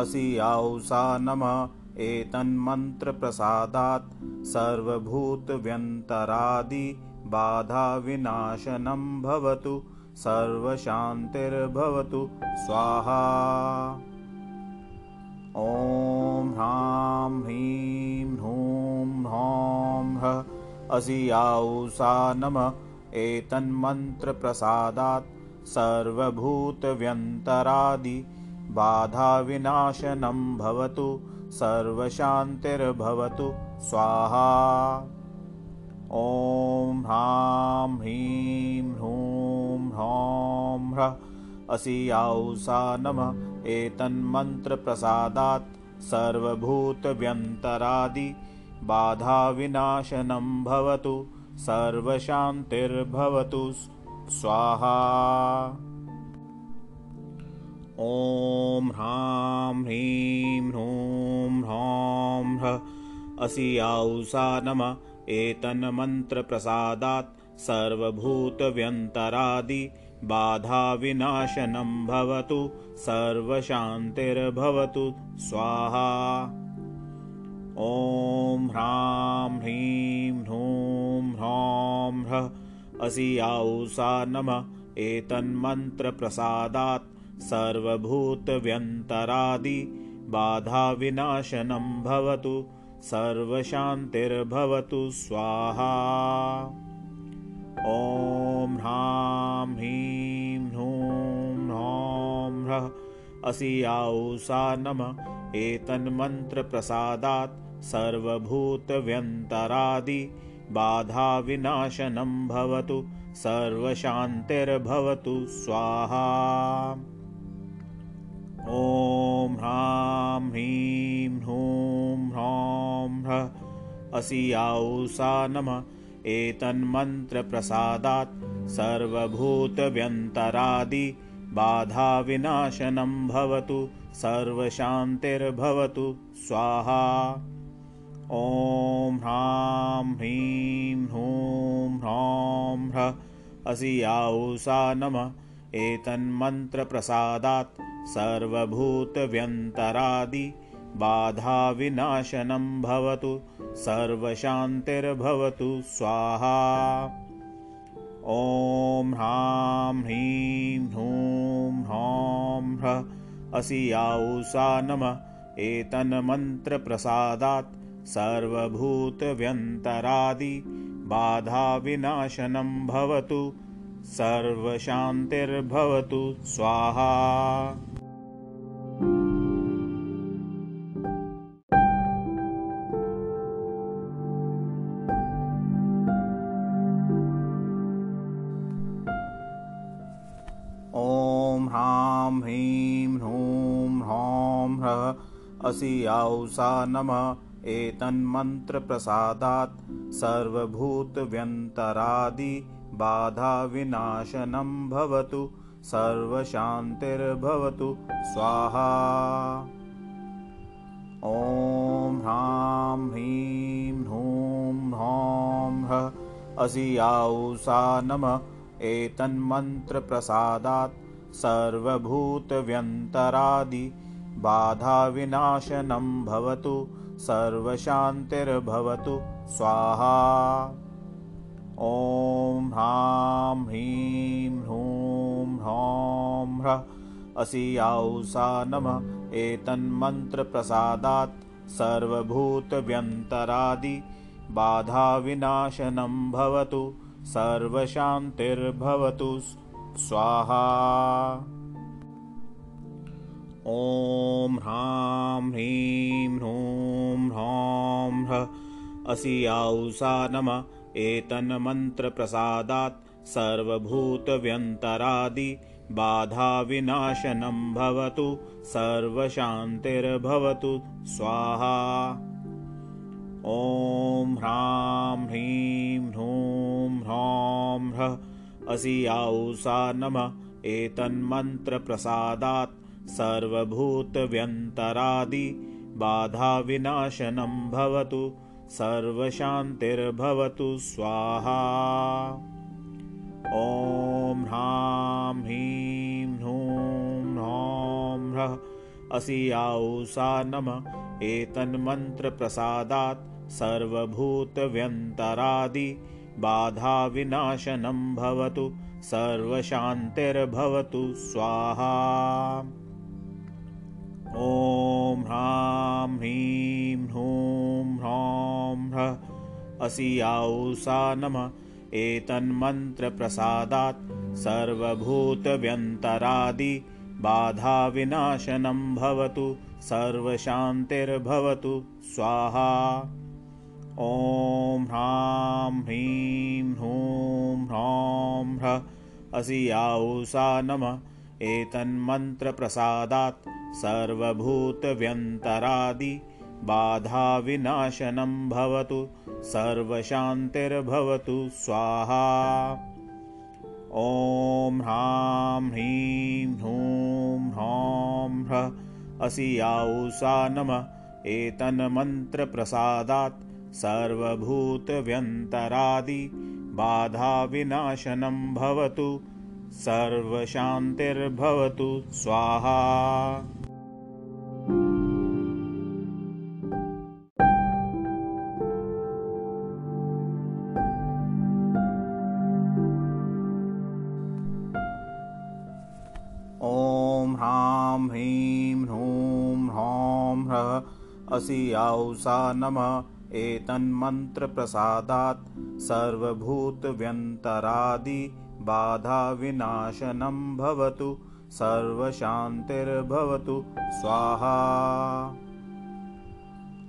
असियाौसा नमः एतन्मन्त्रप्रसादात् सर्वभूतव्यन्तरादिबाधाविनाशनं भवतु सर्वशान्तिर्भवतु स्वाहा। ॐ ह्रां ह्रीं ह्रूं ह्रौं ह्रः असियाौसा नमः एतन्मन्त्रप्रसादात् सर्वभूतव्यन्तरादिबाधाविनाशनं भवतु सर्वशान्तिर्भवतु स्वाहा। ॐ ह्रां ह्रीं ह्रूं ह्रौं ह्रः। असियाौसा नमः एतन्मन्त्रप्रसादात् सर्वभूतव्यन्तरादिबाधाविनाशनं भवतु सर्वशान्तिर्भवतु स्वाहा ॐ ह्रां ह्रीं ह्रूं ह्रौं ह्रः। असियाौसा नमः। एतन्मन्त्रप्रसादात् सर्वभूतव्यन्तरादिबाधाविनाशनं भवतु। सर्वशान्तिर्भवतु। स्वाहा। ॐ ह्रां ह्रीं ह्रूं ह्रौं ह्रः। असियाौसा नमः। एतन्मन्त्रप्रसादात् सर्वभूतव्यन्तरादिबाधाविनाशनं भवतु सर्वशान्तिर्भवतु स्वाहा। ॐ ह्रां ह्रीं ह्रूं ह्रौं ह्रः असियाौसा नमः एतन्मन्त्रप्रसादात् सर्वभूतव्यन्तरादिबाधाविनाशनं भवतु सर्वशान्तिर्भवतु स्वाहा ॐ ह्रां ह्रीं ह्रूं ह्रौं ह्रः असियाौसा नमः। एतन्मन्त्रप्रसादात् सर्वभूतव्यन्तरादिबाधाविनाशनं भवतु सर्वशान्तिर्भवतु स्वाहा। ॐ ह्रां ह्रीं ह्रूं ह्रौं ह्रः असियाौसा नमः एतन्मन्त्रप्रसादात् सर्वभूतव्यन्तरादिबाधाविनाशनं भवतु सर्वशान्तिर्भवतु स्वाहा। ॐ ह्रां ह्रीं ह्रूं ह्रौं ह्रः असियाौसा नमः। एतन्मन्त्रप्रसादात् सर्वभूतव्यन्तरादिबाधाविनाशनं भवतु सर्वशान्तिर्भवतु स्वाहा। ॐ ह्रां ह्रीं ह्रूं ह्रौं ह्रः असियाौसा नमः। एतन्मन्त्रप्रसादात् सर्वभूतव्यन्तरादिबाधाविनाशनं भवतु सर्वशान्तिर्भवतु स्वाहा। ॐ ह्रां ह्रीं ह्रूं ह्रौं ह्रः असियाौसा नमः। एतन्मन्त्रप्रसादात् सर्वभूतव्यन्तरादिबाधाविनाशनं भवतु सर्वशान्तिर्भवतु स्वाहा ॐ ह्रां ह्रीं ह्रूं ह्रौं ह्रः असियाौसा नमः। एतन्मन्त्रप्रसादात् सर्वभूतव्यन्तरादिबाधाविनाशनं भवतु सर्वशान्तिर्भवतु। स्वाहा। ॐ ह्रां ह्रीं ह्रूं ह्रौं ह्रः असियाौसा नमः एतन्मन्त्रप्रसादात् सर्वभूतव्यन्तरादिबाधाविनाशनं भवतु सर्वशान्तिर्भवतु स्वाहा। ॐ ह्रां ह्रीं ह्रूं ह्रौं ह्रः असियाौसा नमः। एतन्मन्त्रप्रसादात् सर्वभूतव्यन्तरादिबाधाविनाशनं भवतु सर्वशान्तिर्भवतु स्वाहा। ॐ ह्रां ह्रीं ह्रूं ह्रौं ह्रः। असियाऊसा नम। एतन्मन्त्रप्रसादात् सर्वभूतव्यन्तरादि। बाधाविनाशनं भवतु। सर्वशान्तिर्भवतु स्वाहा ॐ ह्रां ह्रीं ह्रूं ह्रौं ह्रः। असियाऊसा नम। एतन्मन्त्रप्रसादात् सर्वभूतव्यन्तरादि। बाधाविनाशनं भवतु सर्वशान्तिर्भवतु। स्वाहा। ॐ ह्रां ह्रीं ह्रूं ह्रौं ह्रः। असियाऊसा नम एतन्मन्त्रप्रसादात् सर्वभूतव्यन्तरादि बाधाविनाशनं भवतु सर्वशान्तिर्भवतु स्वाहा। ॐ ह्रां ह्रीं ह्रूं ह्रौं ह्रः असियाऊसा नम। एतन्मन्त्रप्रसादात् सर्वभूतव्यन्तरादि बाधाविनाशनं भवतु सर्वशान्तिर्भवतु स्वाहा। ॐ ह्रां ह्रीं ह्रूं ह्रौं ह्रः असियाऊसा नम एतन्मन्त्रप्रसादात् सर्वभूतव्यन्तरादि बाधाविनाशनं भवतु सर्वशान्तिर्भवतु स्वाहा।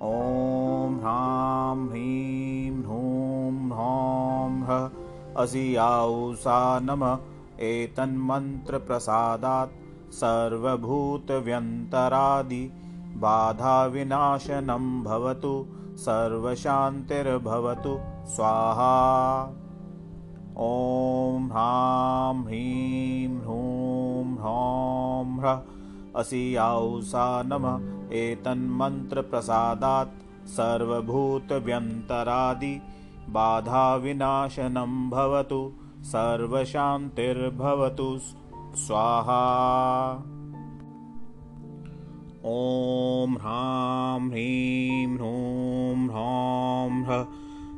ॐ ह्रां ह्रीं ह्रूं ह्रौं ह्रः असियाऊसा नम। एतन्मन्त्रप्रसादात् सर्वभूतव्यन्तरादि। बाधाविनाशनं भवतु सर्वशान्तिर्भवतु स्वाहा असियाऊसा नम। एतन्मन्त्रप्रसादात् सर्वभूतव्यन्तरादि। बाधाविनाशनं भवतु सर्वशान्तिर्भवतु। स्वाहा। ॐ ह्रां ह्रीं ह्रूं ह्रौं ह्रः।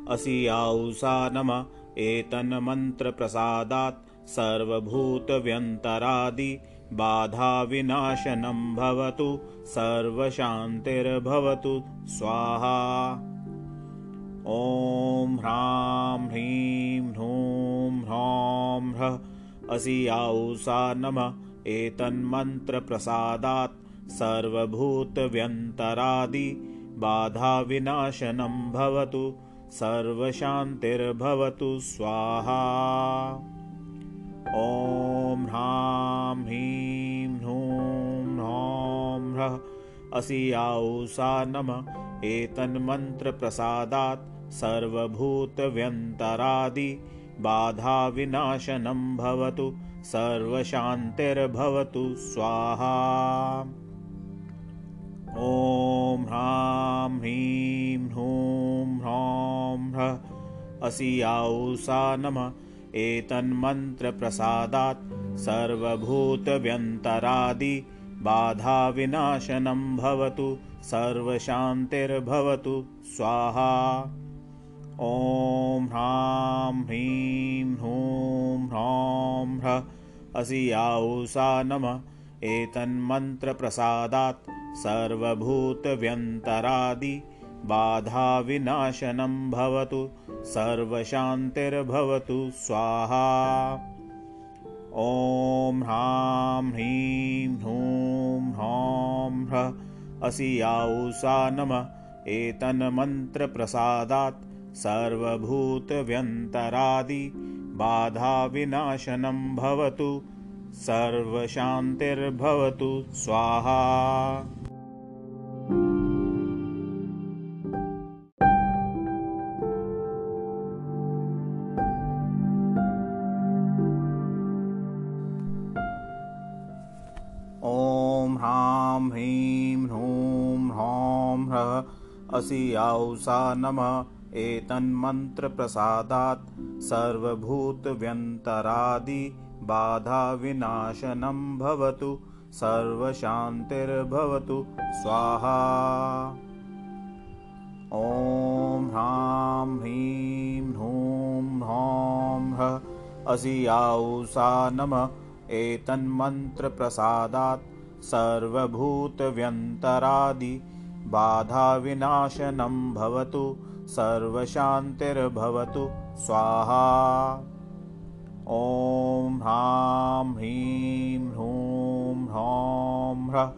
असियाऊसा नम। एतन्मन्त्रप्रसादात् सर्वभूतव्यन्तरादि बाधाविनाशनं भवतु सर्वशान्तिर्भवतु स्वाहा। ॐ ह्रां ह्रीं ह्रूं ह्रौं ह्रः असियाऊसा नम एतन्मन्त्रप्रसादात् सर्वभूतव्यन्तरादि बाधाविनाशनं भवतु सर्वशान्तिर्भवतु स्वाहा ॐ ह्रां ह्रीं ह्रूं ह्रौं ह्रः असियाऊसा नम एतन्मन्त्रप्रसादात् सर्वभूतव्यन्तरादि बाधाविनाशनं भवतु सर्वशान्तिर्भवतु स्वाहा। ॐ ह्रां ह्रीं ह्रूं ह्रौं ह्रः असियाऊसा नम एतन्मन्त्रप्रसादात् सर्वभूतव्यन्तरादि बाधाविनाशनं भवतु सर्वशान्तिर्भवतु स्वाहा। ॐ ह्रां ह्रीं ह्रूं ह्रौं ह्रः असियाऊसा नम। एतन्मन्त्रप्रसादात् सर्वभूतव्यन्तरादि बाधाविनाशनं भवतु सर्वशान्तिर्भवतु स्वाहा। ॐ ह्रां ह्रीं ह्रूं ह्रौं ह्रः असियाऊसा नम। एतन्मन्त्रप्रसादात् सर्वभूतव्यन्तरादि बाधाविनाशनं भवतु सर्वशान्तिर्भवतु स्वाहा ह्रः असियाऊसा नम एतन्मन्त्रप्रसादात् सर्वभूतव्यन्तरादि बाधाविनाशनं भवतु सर्वशान्तिर्भवतु स्वाहा। ॐ ह्रां ह्रीं ह्रूं ह्रौं ह्रः असियाौसा नम एतन्मन्त्रप्रसादात् सर्वभूतव्यन्तरादि बाधाविनाशनं भवतु सर्वशान्तिर्भवतु स्वाहा। ॐ ह्रां ह्रीं ह्रूं ह्रौं ह्रः।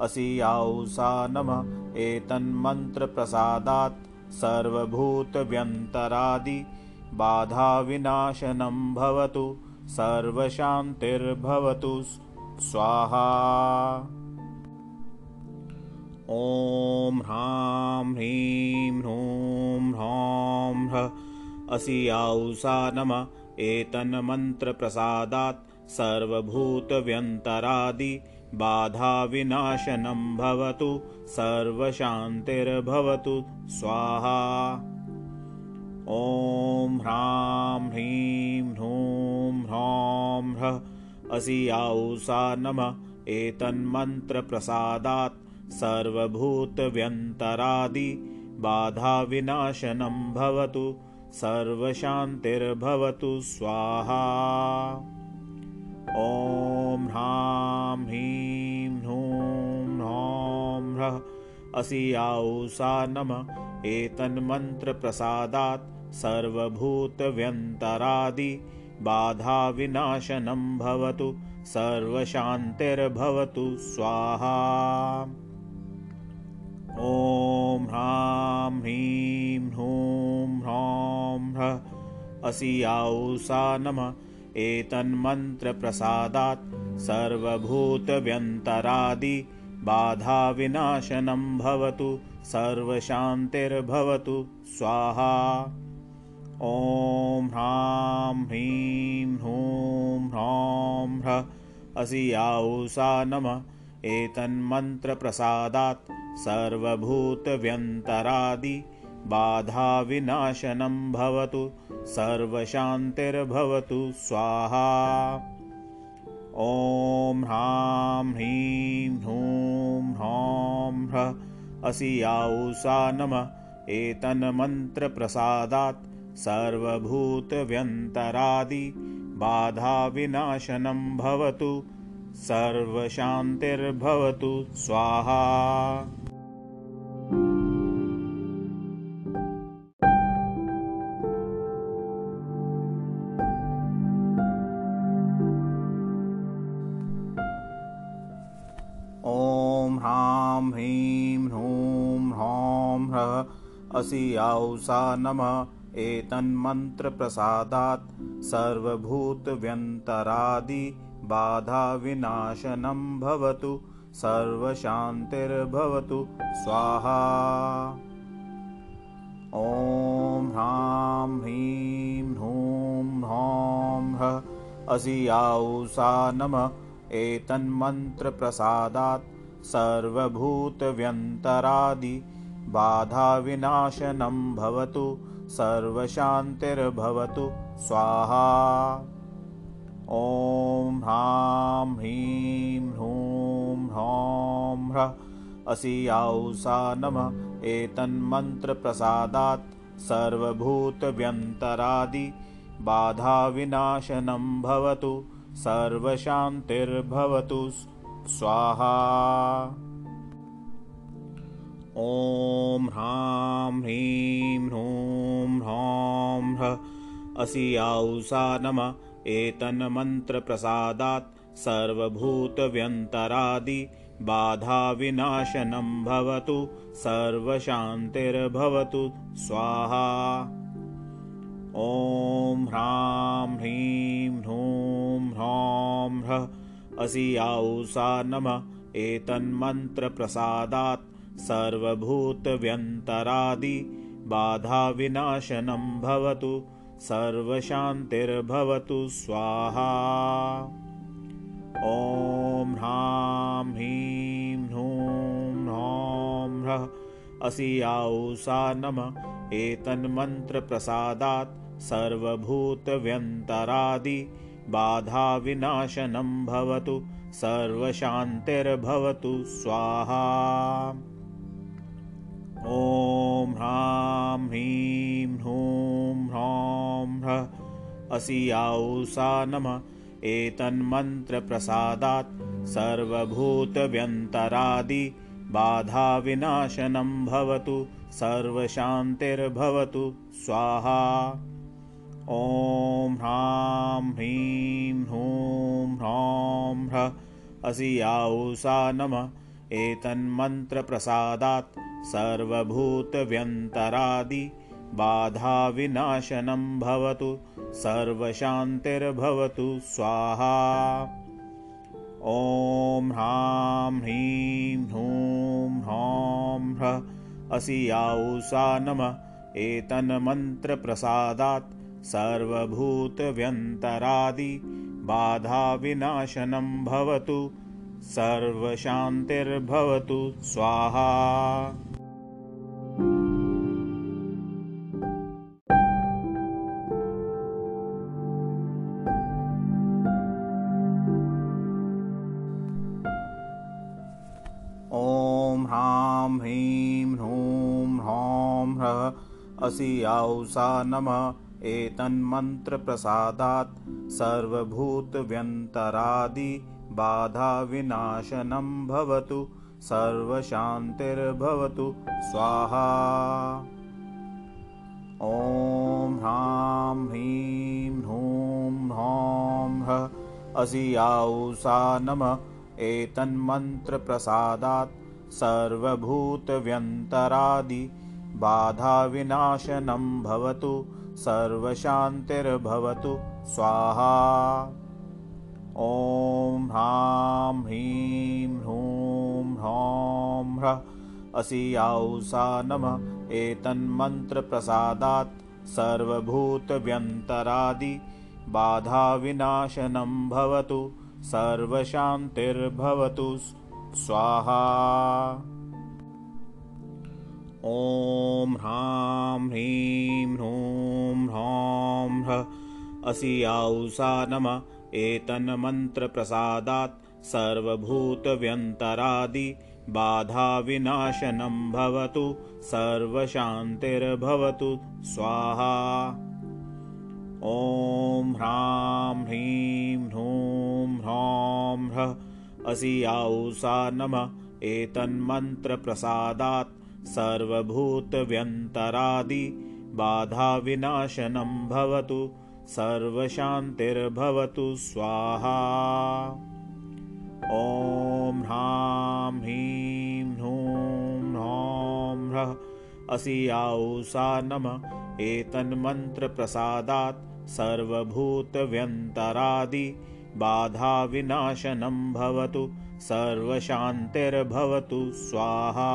असियाौसा नम एतन्मन्त्रप्रसादात् सर्वभूतव्यन्तरादि। बाधाविनाशनं भवतु सर्वशान्तिर्भवतु स्वाहा ॐ ह्रां ह्रीं ह्रूं ह्रौं ह्रः। असियाौसा नम। एतन्मन्त्रप्रसादात् सर्वभूतव्यन्तरादि। बाधाविनाशनं भवतु। सर्वशान्तिर्भवतु। स्वाहा। ॐ ह्रां ह्रीं ह्रूं ह्रौं ह्रः। असियाौसा नम। एतन्मन्त्रप्रसादात् सर्वभूतव्यन्तरादि बाधाविनाशनं भवतु सर्वशान्तिर्भवतु स्वाहा। ॐ ह्रां ह्रीं ह्रूं ह्रौं ह्रः असियाौसा नम एतन्मन्त्रप्रसादात् सर्वभूतव्यन्तरादि बाधाविनाशनं भवतु सर्वशान्तिर्भवतु स्वाहा ॐ ह्रां ह्रीं ह्रूं ह्रौं ह्रः असियाौसा नम एतन्मन्त्रप्रसादात् सर्वभूतव्यन्तरादि बाधाविनाशनं भवतु सर्वशान्तिर्भवतु स्वाहा। ॐ ह्रां ह्रीं ह्रूं ह्रौं ह्रः असियाौसा नम एतन्मन्त्रप्रसादात् सर्वभूतव्यन्तरादि बाधाविनाशनं भवतु सर्वशान्तिर्भवतु स्वाहा। ॐ ह्रां ह्रीं ह्रूं ह्रौं ह्रः असियाौसा नम एतन्मन्त्रप्रसादात् सर्वभूतव्यन्तरादि बाधाविनाशनं भवतु सर्वशान्तिर्भवतु स्वाहा ह्रः असियाौसा नमः एतन्मन्त्रप्रसादात् सर्वभूतव्यन्तरादि बाधाविनाशनं भवतु सर्वशान्तिर्भवतु स्वाहा। ॐ ह्रां ह्रीं ह्रूं ह्रौं ह्रः असियाौसा नम एतन्मन्त्रप्रसादात् सर्वभूतव्यन्तरादि बाधाविनाशनं भवतु सर्वशान्तिर्भवतु स्वाहा। ॐ ह्रां ह्रीं ह्रूं ह्रौं ह्रः। असियाौसा नम एतन्मन्त्रप्रसादात् सर्वभूतव्यन्तरादि। बाधाविनाशनं भवतु सर्वशान्तिर्भवतु स्वाहा ॐ ह्रां ह्रीं ह्रूं ह्रौं ह्रः। असियाौसा नम। एतन्मन्त्रप्रसादात् सर्वभूतव्यन्तरादि। बाधाविनाशनं भवतु। सर्वशान्तिर्भवतु। स्वाहा। ॐ ह्रां ह्रीं ह्रूं ह्रौं ह्रः। असियाौसा नम। एतन्मन्त्रप्रसादात् सर्वभूतव्यन्तरादि बाधाविनाशनं भवतु सर्वशान्तिर्भवतु स्वाहा। ॐ ह्रां ह्रीं ह्रूं ह्रौं ह्रः असियाौसा नम एतन्मन्त्रप्रसादात् सर्वभूतव्यन्तरादि बाधाविनाशनं भवतु सर्वशान्तिर्भवतु स्वाहा ॐ ह्रां ह्रीं ह्रूं ह्रौं ह्रः। असियाऊसा नमः। एतन्मन्त्रप्रसादात् सर्वभूतव्यन्तरादि। बाधाविनाशनं भवतु। सर्वशान्तिर्भवतु। स्वाहा। ॐ ह्रां ह्रीं ह्रूं ह्रौं ह्रः। असियाऊसा नमः एतन्मन्त्रप्रसादात् सर्वभूतव्यन्तरादि बाधाविनाशनं भवतु सर्वशान्तिर्भवतु स्वाहा। ॐ ह्रां ह्रीं ह्रूं ह्रौं ह्रः असियाऊसा नमः। एतन्मन्त्रप्रसादात् सर्वभूतव्यन्तरादि बाधाविनाशनं भवतु सर्वशान्तिर्भवतु स्वाहा। ॐ ह्रां ह्रीं ह्रूं ह्रौं ह्रः असियाऊसा नमः। एतन्मन्त्रप्रसादात् सर्वभूतव्यन्तरादि बाधाविनाशनं भवतु सर्वशान्तिर्भवतु स्वाहा। ॐ ह्रां ह्रीं ह्रूं ह्रौं ह्रः असियाऊसा नमः एतन्मन्त्रप्रसादात् सर्वभूतव्यन्तरादि। बाधाविनाशनं भवतु सर्वशान्तिर्भवतु स्वाहा ह्रां ह्रीं ह्रूं ह्रौं। असियाऊसा नमः। एतन्मन्त्रप्रसादात् सर्वभूतव्यन्तरादि। बाधाविनाशनं भवतु। सर्वशान्तिर्भवतु। स्वाहा। ॐ ह्रां ह्रीं ह्रूं ह्रौं ह्रः। असियाऊसा नमः। एतन्मन्त्रप्रसादात् सर्वभूतव्यन्तरादि बाधाविनाशनं भवतु सर्वशान्तिर्भवतु स्वाहा। ॐ ह्रां ह्रीं ह्रूं ह्रौं ह्रः असियाऊसा नमः एतन्मन्त्रप्रसादात् सर्वभूतव्यन्तरादि बाधाविनाशनं भवतु सर्वशान्तिर्भवतु स्वाहा ॐ ह्रां ह्रीं ह्रूं ह्रौं ह्रः असियाऊसा नमः। एतन्मन्त्रप्रसादात् सर्वभूतव्यन्तरादि। बाधाविनाशनं भवतु सर्वशान्तिर्भवतु स्वाहा।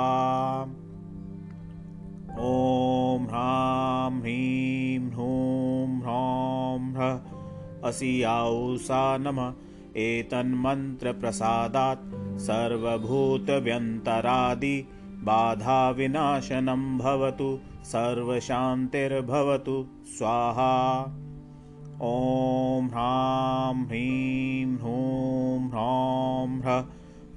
ॐ ह्रां ह्रीं ह्रूं ह्रौं ह्रः असियाऊसा नमः एतन्मन्त्रप्रसादात् सर्वभूतव्यन्तरादि बाधाविनाशनं भवतु सर्वशान्तिर्भवतु स्वाहा। ॐ ह्रां ह्रीं ह्रूं ह्रौं ह्रः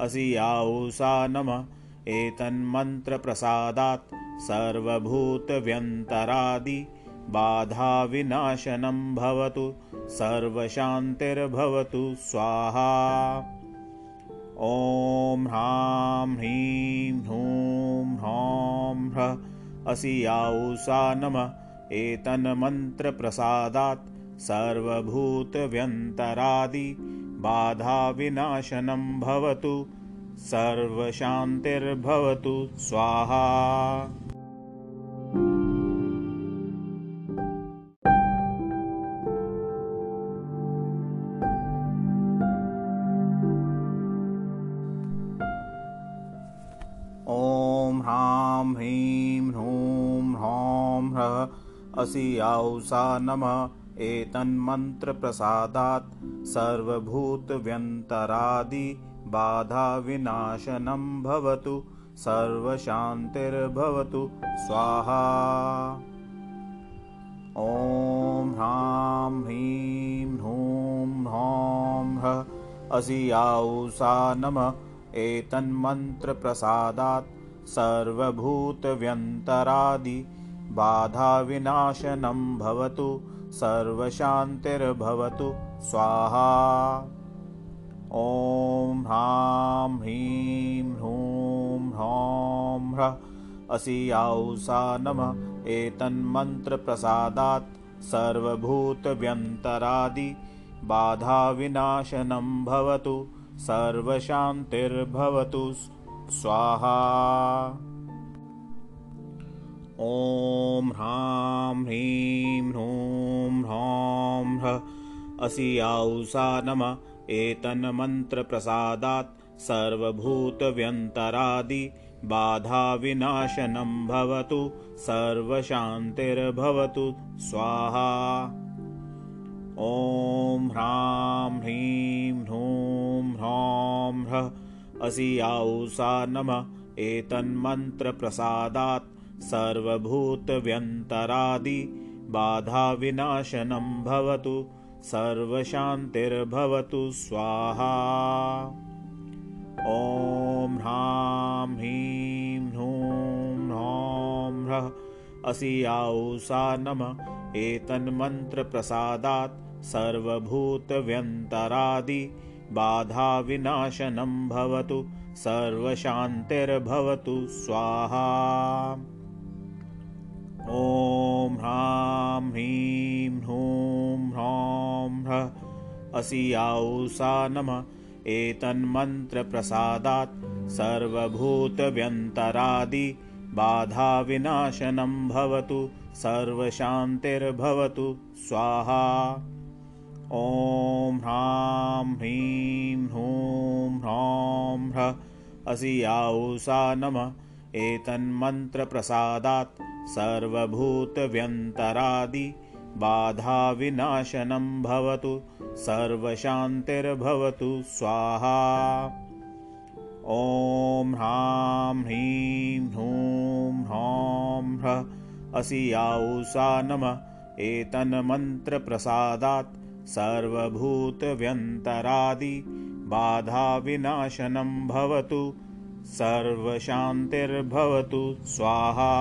असियाऊसा नमः। एतन्मन्त्रप्रसादात् सर्वभूतव्यन्तरादि बाधाविनाशनं भवतु सर्वशान्तिर्भवतु स्वाहा। ॐ ह्रां ह्रीं ह्रूं ह्रौं ह्रः असियाऊसा नमः। एतन्मन्त्रप्रसादात् सर्वभूतव्यन्तरादि बाधाविनाशनं भवतु सर्वशान्तिर्भवतु स्वाहा ह्रः असियाऊसा नमः। एतन्मन्त्रप्रसादात् सर्वभूतव्यन्तरादि बाधाविनाशनं भवतु सर्वशान्तिर्भवतु। स्वाहा। ॐ ह्रां ह्रीं ह्रूं ह्रौं ह्रः। असियाौसा नम। एतन्मन्त्रप्रसादात् सर्वभूतव्यन्तरादि बाधाविनाशनं भवतु सर्वशान्तिर्भवतु स्वाहा। ॐ ह्रां ह्रीं ह्रूं ह्रौं ह्रः। असियाौसा नमः एतन्मन्त्रप्रसादात् सर्वभूतव्यन्तरादि। बाधाविनाशनं भवतु सर्वशान्तिर्भवतु स्वाहा ॐ ह्रां ह्रीं ह्रूं ह्रौं ह्रः। असियाौसा नम एतन्मन्त्रप्रसादात् सर्वभूतव्यन्तरादि। बाधाविनाशनं भवतु सर्वशान्तिर्भवतु स्वाहा। ॐ ह्रां ह्रीं ह्रूं ह्रौं ह्रः। असियाौसा नम एतन्मन्त्रप्रसादात् सर्वभूतव्यन्तरादि बाधाविनाशनं भवतु सर्वशान्तिर्भवतु स्वाहा। ॐ ह्रां ह्रीं ह्रूं ह्रौं ह्रः असियाौसा नम एतन्मन्त्रप्रसादात् सर्वभूतव्यन्तरादि बाधाविनाशनं भवतु सर्वशान्तिर्भवतु स्वाहा ॐ ह्रां ह्रीं ह्रूं ह्रौं ह्रः असियाौसा नम एतन्मन्त्रप्रसादात् सर्वभूतव्यन्तरादि बाधाविनाशनं भवतु सर्वशान्तिर्भवतु स्वाहा। ॐ ह्रां ह्रीं ह्रूं ह्रौं ह्रः असियाौसा नम एतन्मन्त्रप्रसादात् सर्वभूतव्यन्तरादि बाधाविनाशनं भवतु सर्वशान्तिर्भवतु स्वाहा। ॐ ह्रां ह्रीं ह्रूं ह्रौं ह्रः असियाौसा नम। एतन्मन्त्रप्रसादात् सर्वभूतव्यन्तरादि बाधाविनाशनं भवतु सर्वशान्तिर्भवतु स्वाहा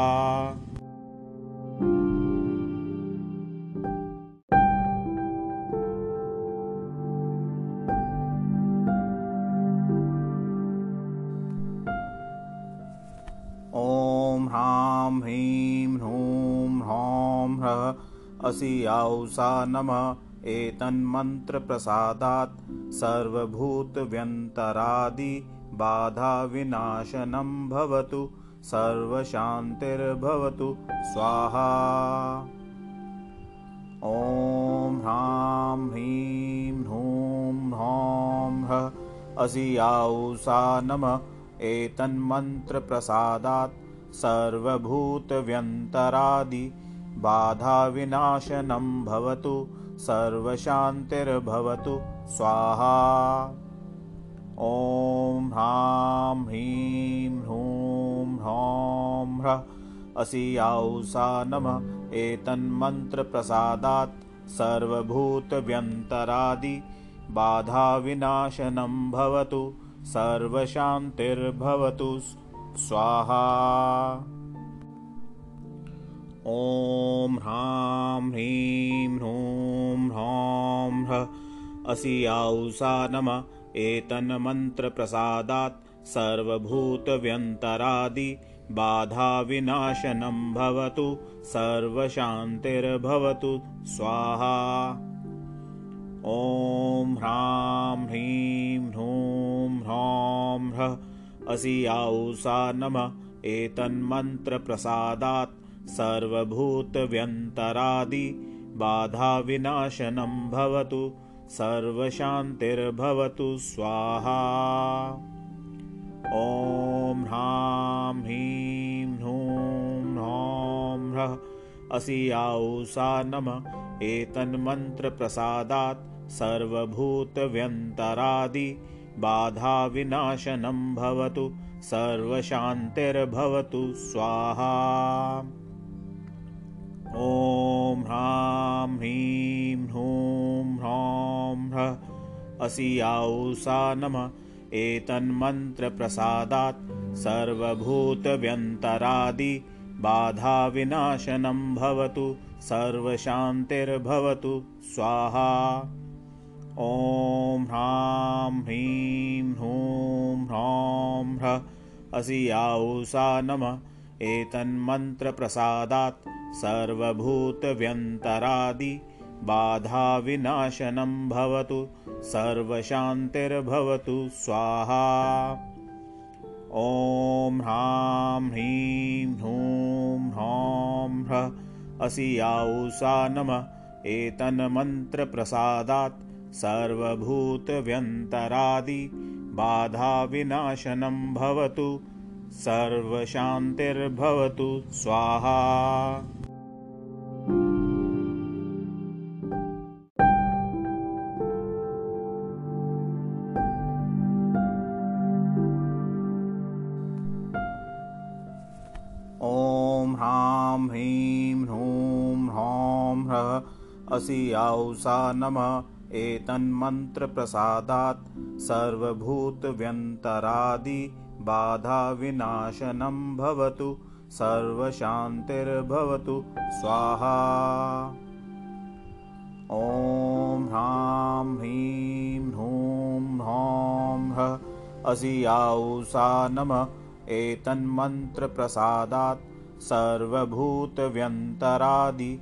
असियाौसा नमः। एतन्मन्त्रप्रसादात् सर्वभूतव्यन्तरादि बाधाविनाशनं भवतु सर्वशान्तिर्भवतु। स्वाहा। ॐ ह्रां ह्रीं ह्रूं ह्रौं ह्रः असियाौसा नम। एतन्मन्त्रप्रसादात् सर्वभूतव्यन्तरादि बाधाविनाशनं भवतु सर्वशान्तिर्भवतु स्वाहा। ॐ ह्रां ह्रीं ह्रूं ह्रौं ह्रः। असियाौसा नम एतन्मन्त्रप्रसादात् सर्वभूतव्यन्तरादि। बाधाविनाशनं भवतु सर्वशान्तिर्भवतु स्वाहा ॐ ह्रां ह्रीं ह्रूं ह्रौं ह्रः। असियाौसा नम। एतन्मन्त्रप्रसादात् सर्वभूतव्यन्तरादि। बाधाविनाशनं भवतु। सर्वशान्तिर्भवतु। स्वाहा। ॐ ह्रां ह्रीं ह्रूं ह्रौं ह्रः। असियाौसा नम। एतन्मन्त्रप्रसादात् सर्वभूतव्यन्तरादि बाधाविनाशनं भवतु सर्वशान्तिर्भवतु स्वाहा। ॐ ह्रां ह्रीं ह्रूं ह्रौं ह्रः असियाौसा नम एतन्मन्त्रप्रसादात् सर्वभूतव्यन्तरादि बाधाविनाशनं भवतु सर्वशान्तिर्भवतु स्वाहा ॐ ह्रां ह्रीं ह्रूं ह्रौं। ह्रः असियाऊसा नम। एतन्मन्त्रप्रसादात् सर्वभूतव्यन्तरादि। बाधाविनाशनं भवतु सर्वशान्तिर्भवतु। स्वाहा। ॐ ह्रां ह्रीं ह्रूं ह्रौं। ह्रः असियाऊसा नम। एतन्मन्त्रप्रसादात् सर्वभूतव्यन्तरादि बाधाविनाशनं भवतु सर्वशान्तिर्भवतु स्वाहा। ॐ ह्रां ह्रीं ह्रूं ह्रौं ह्रः असियाऊसा नम एतन्मन्त्रप्रसादात् सर्वभूतव्यन्तरादि बाधाविनाशनं भवतु सर्वशान्तिर्भवतु स्वाहा ह्रः असियाऊसा नम एतन्मन्त्रप्रसादात् सर्वभूतव्यन्तरादि बाधाविनाशनं भवतु सर्वशान्तिर्भवतु स्वाहा। ॐ ह्रां ह्रीं ह्रूं ह्रौं ह्रः असियाऊसा नम एतन्मन्त्रप्रसादात् सर्वभूतव्यन्तरादि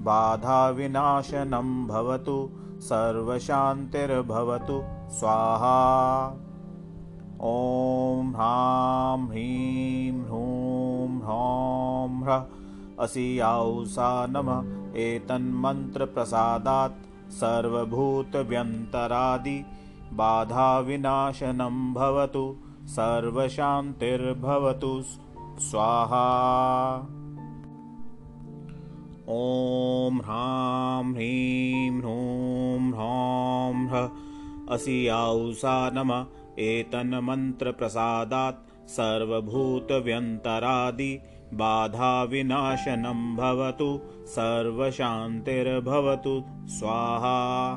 बाधाविनाशनं भवतु सर्वशान्तिर्भवतु स्वाहा। ॐ ह्रां ह्रीं ह्रूं ह्रौं ह्रः। असियाऊसा नम एतन्मन्त्रप्रसादात् सर्वभूतव्यन्तरादि। बाधाविनाशनं भवतु सर्वशान्तिर्भवतु स्वाहा ॐ ह्रां ह्रीं ह्रूं ह्रौं ह्रः। असियाऊसा नम। एतन्मन्त्रप्रसादात् सर्वभूतव्यन्तरादि। बाधाविनाशनं भवतु। सर्वशान्तिर्भवतु। स्वाहा।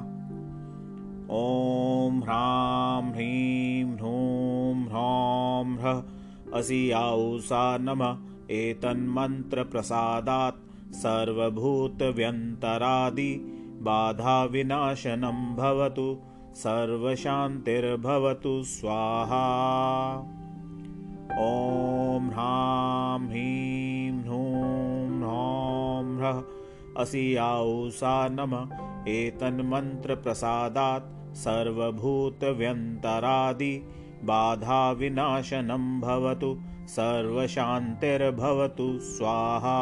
ॐ ह्रां ह्रीं ह्रूं ह्रौं ह्रः। असियाऊसा नम। एतन्मन्त्रप्रसादात् सर्वभूतव्यन्तरादि बाधाविनाशनं भवतु सर्वशान्तिर्भवतु स्वाहा। ॐ ह्रां ह्रीं ह्रूं ह्रौं ह्रः असियाऊसा नम एतन्मन्त्रप्रसादात् सर्वभूतव्यन्तरादि बाधाविनाशनं भवतु सर्वशान्तिर्भवतु स्वाहा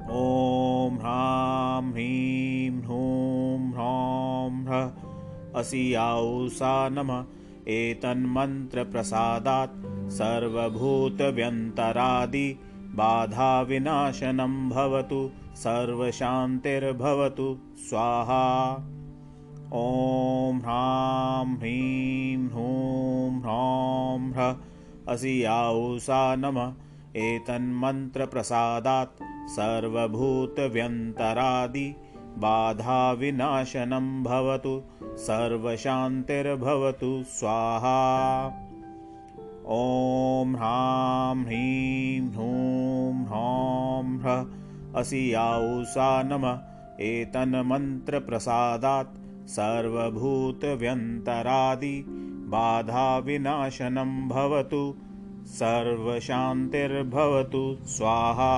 ॐ ह्रां ह्रीं ह्रूं ह्रौं ह्रः असियाऊसा नम। एतन्मन्त्रप्रसादात् सर्वभूतव्यन्तरादि बाधाविनाशनं भवतु सर्वशान्तिर्भवतु स्वाहा। ॐ ह्रां ह्रीं ह्रूं ह्रौं ह्रः असियाऊसा नम। एतन्मन्त्रप्रसादात् सर्वभूतव्यन्तरादि बाधाविनाशनं भवतु सर्वशान्तिर्भवतु स्वाहा। ॐ ह्रां ह्रीं ह्रूं ह्रौं ह्रः असियाऊसा नम एतन्मन्त्रप्रसादात् सर्वभूतव्यन्तरादि बाधाविनाशनं भवतु सर्वशान्तिर्भवतु स्वाहा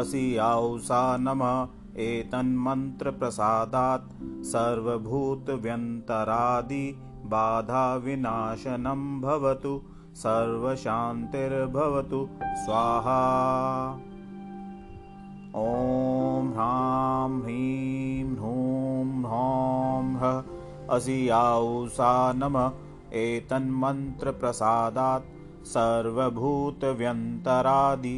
असियाऊसा नम एतन्मन्त्रप्रसादात् सर्वभूतव्यन्तरादि बाधाविनाशनं भवतु सर्वशान्तिर्भवतु स्वाहा। ॐ ह्रां ह्रीं ह्रूं ह्रौं ह्रः असियाऊसा नम एतन्मन्त्रप्रसादात् सर्वभूतव्यन्तरादि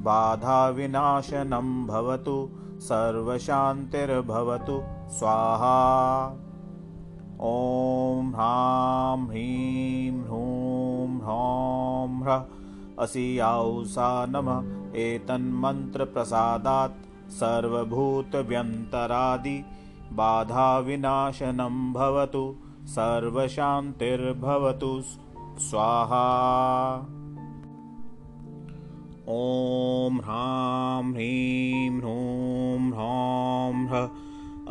बाधाविनाशनं भवतु सर्वशान्तिर्भवतु स्वाहा। ॐ ह्रां ह्रीं ह्रूं ह्रौं ह्रः। असियाौसा नमः एतन्मन्त्रप्रसादात् सर्वभूतव्यन्तरादि। बाधाविनाशनं भवतु सर्वशान्तिर्भवतु स्वाहा ॐ ह्रां ह्रीं ह्रूं ह्रौं ह्रः।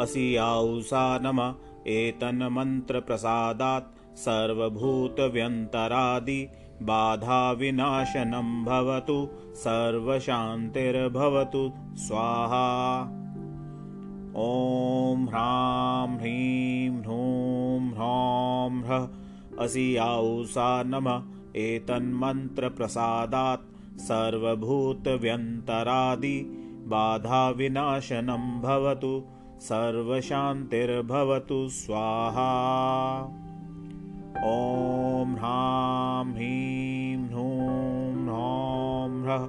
असियाौसा नमः। एतन्मन्त्रप्रसादात् सर्वभूतव्यन्तरादि। बाधाविनाशनं भवतु। सर्वशान्तिर्भवतु। स्वाहा। ॐ ह्रां ह्रीं ह्रूं ह्रौं ह्रः। असियाौसा नमः। एतन्मन्त्रप्रसादात् सर्वभूतव्यन्तरादि बाधाविनाशनं भवतु सर्वशान्तिर्भवतु स्वाहा। ॐ ह्रां ह्रीं ह्रूं ह्रौं ह्रः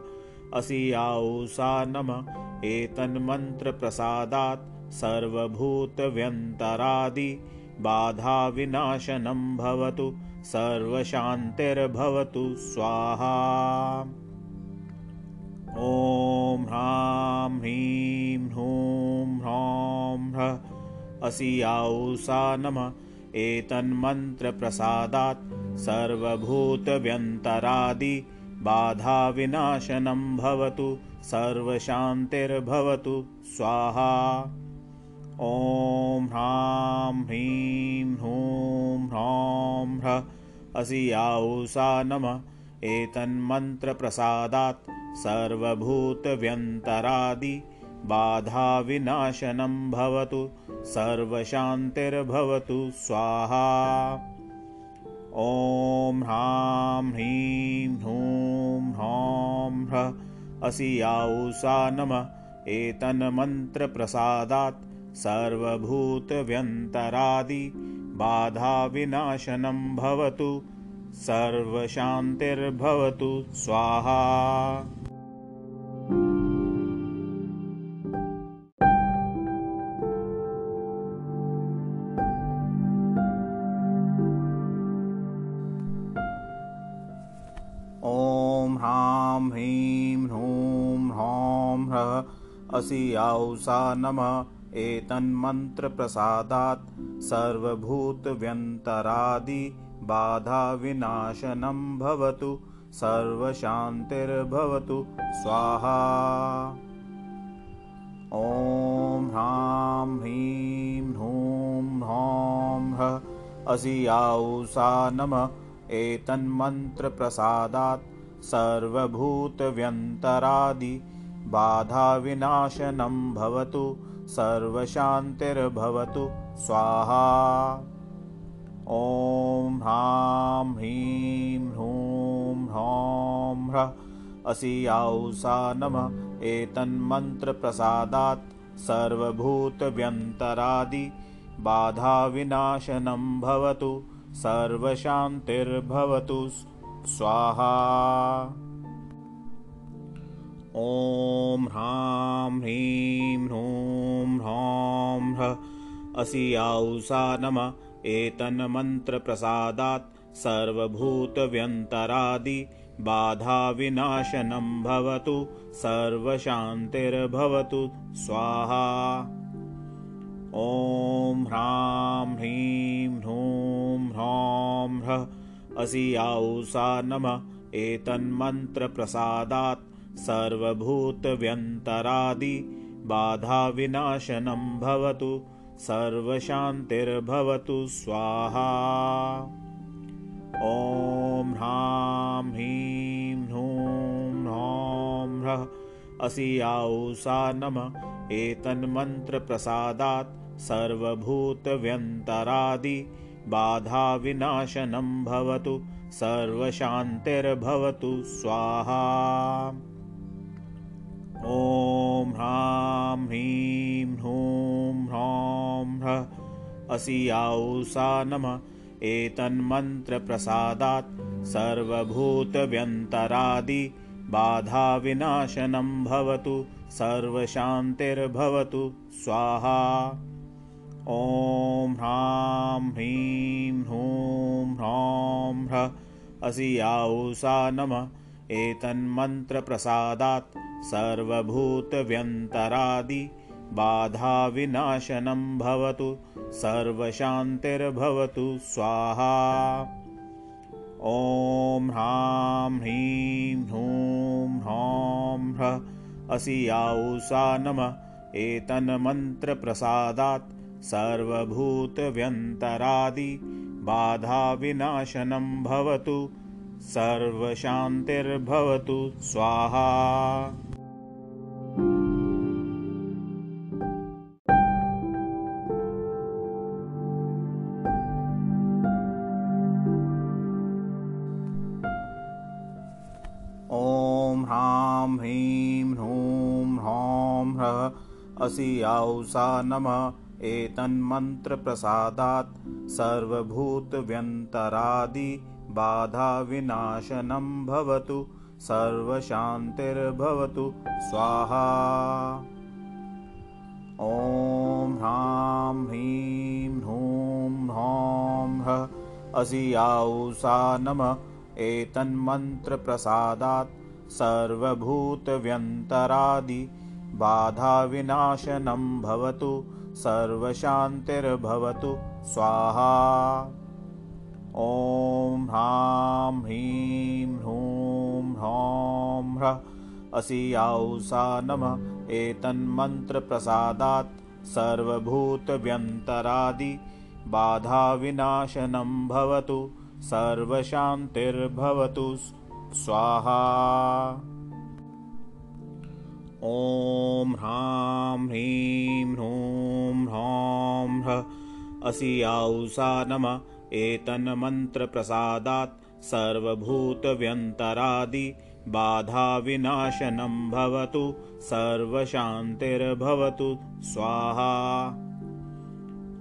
असियाौसा नमः। एतन्मन्त्रप्रसादात् सर्वभूतव्यन्तरादि बाधाविनाशनं भवतु सर्वशान्तिर्भवतु स्वाहा ॐ ह्रां ह्रीं ह्रूं ह्रौं ह्रः। असियाौसा नमः। एतन्मन्त्रप्रसादात् सर्वभूतव्यन्तरादि। बाधाविनाशनं भवतु सर्वशान्तिर्भवतु। स्वाहा। ॐ ह्रां ह्रीं ह्रूं ह्रौं ह्रः। असियाौसा नमः। एतन्मन्त्रप्रसादात् सर्वभूतव्यन्तरादि बाधाविनाशनं भवतु सर्वशान्तिर्भवतु स्वाहा। ॐ ह्रां ह्रीं ह्रूं ह्रौं ह्रः असियाौसा नमः। एतन्मन्त्रप्रसादात् सर्वभूतव्यन्तरादि बाधाविनाशनं भवतु सर्वशान्तिर्भवतु स्वाहा असियाौसा नमः। एतन्मन्त्रप्रसादात् सर्वभूतव्यन्तरादि बाधाविनाशनं भवतु सर्वशान्तिर्भवतु। स्वाहा। ॐ ह्रां ह्रीं ह्रूं ह्रौं ह्रः असियाौसा नमः। एतन्मन्त्रप्रसादात् सर्वभूतव्यन्तरादि बाधाविनाशनं भवतु सर्वशान्तिर्भवतु स्वाहा। ॐ ह्रां ह्रीं ह्रूं ह्रौं ह्रः। असियाौसा नमः एतन्मन्त्रप्रसादात् सर्वभूतव्यन्तरादि। बाधाविनाशनं भवतु सर्वशान्तिर्भवतु स्वाहा ॐ ह्रां ह्रीं ह्रूं ह्रौं ह्रः। असियाौसा नमः एतन्मन्त्रप्रसादात् सर्वभूतव्यन्तरादि। बाधाविनाशनं भवतु सर्वशान्तिर्भवतु स्वाहा। ॐ ह्रां ह्रीं ह्रूं ह्रौं ह्रः। असियाौसा नमः एतन्मन्त्रप्रसादात् सर्वभूतव्यन्तरादि बाधाविनाशनं भवतु सर्वशान्तिर्भवतु स्वाहा। ॐ ह्रां ह्रीं ह्रूं ह्रौं ह्रः असियाौसा नमः एतन्मन्त्रप्रसादात् सर्वभूतव्यन्तरादि बाधाविनाशनं भवतु सर्वशान्तिर्भवतु स्वाहा ॐ ह्रां ह्रीं ह्रूं ह्रौं ह्रः असियाौसा नमः एतन्मन्त्रप्रसादात् सर्वभूतव्यन्तरादि बाधाविनाशनं भवतु सर्वशान्तिर्भवतु स्वाहा। ॐ ह्रां ह्रीं ह्रूं ह्रौं ह्र असियाऊसा नमः एतन्मन्त्रप्रसादात् सर्वभूतव्यन्तरादि बाधाविनाशनं भवतु सर्वशान्तिर्भवतु स्वाहा। ॐ ह्रां ह्रीं ह्रूं ह्रौं ह्र असियाऊसा नमः। एतन्मन्त्रप्रसादात् सर्वभूतव्यन्तरादि बाधाविनाशनं भवतु सर्वशान्तिर्भवतु स्वाहा ह्रः असियाौसा नमः एतन्मन्त्रप्रसादात् सर्वभूतव्यन्तरादि बाधाविनाशनं भवतु सर्वशान्तिर्भवतु स्वाहा। ॐ ह्रां ह्रीं ह्रूं ह्रौं ह्रः असियाऊसा नमः एतन्मन्त्रप्रसादात् सर्वभूतव्यन्तरादि बाधाविनाशनं भवतु सर्वशान्तिर्भवतु स्वाहा। ॐ ह्रां ह्रीं ह्रूं ह्रौं ह्रः असियाऊसा नमः एतन्मन्त्रप्रसादात् सर्वभूतव्यन्तरादि। बाधाविनाशनं भवतु सर्वशान्तिर्भवतु स्वाहा ॐ ह्रां ह्रीं ह्रूं ह्रौं ह्रः। असियाऊसा नमः एतन्मन्त्रप्रसादात् सर्वभूतव्यन्तरादि। बाधाविनाशनं भवतु सर्वशान्तिर्भवतु स्वाहा।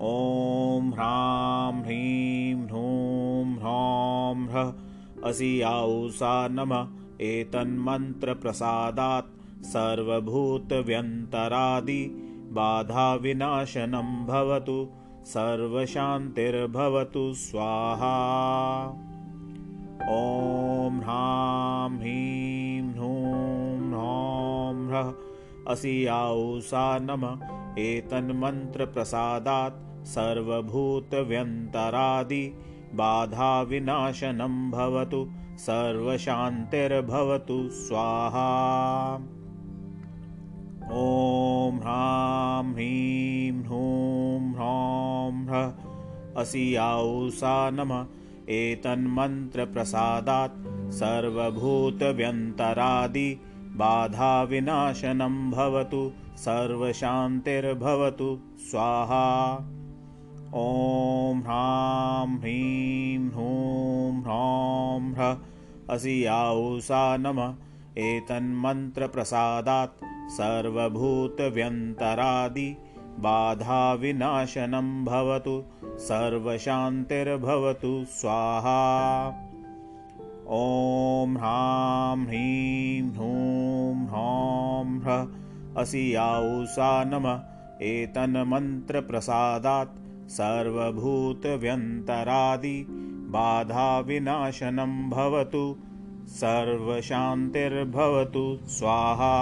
ॐ ह्रां ह्रीं ह्रूं ह्रौं ह्रः। असियाऊसा नमः एतन्मन्त्रप्रसादात् सर्वभूतव्यन्तरादि बाधाविनाशनं भवतु सर्वशान्तिर्भवतु स्वाहा। ॐ ह्रां ह्रीं ह्रूं ह्रौं ह्रः असियाऊसा नमः एतन्मन्त्रप्रसादात् सर्वभूतव्यन्तरादि बाधाविनाशनं भवतु सर्वशान्तिर्भवतु स्वाहा ॐ ह्रां ह्रीं ह्रूं ह्रौं ह्रः असियाऊसा नमः एतन्मन्त्रप्रसादात् सर्वभूतव्यन्तरादि बाधाविनाशनं भवतु सर्वशान्तिर्भवतु स्वाहा। ॐ ह्रां ह्रीं ह्रूं ह्रौं ह्रः असियाऊसा नमः एतन्मन्त्रप्रसादात् सर्वभूतव्यन्तरादि बाधाविनाशनं भवतु सर्वशान्तिर्भवतु स्वाहा। ॐ ह्रां ह्रीं ह्रूं ह्रौं ह्रः असियाऊसा नमः। एतन्मन्त्रप्रसादात् सर्वभूतव्यन्तरादि बाधाविनाशनं भवतु सर्वशान्तिर्भवतु स्वाहा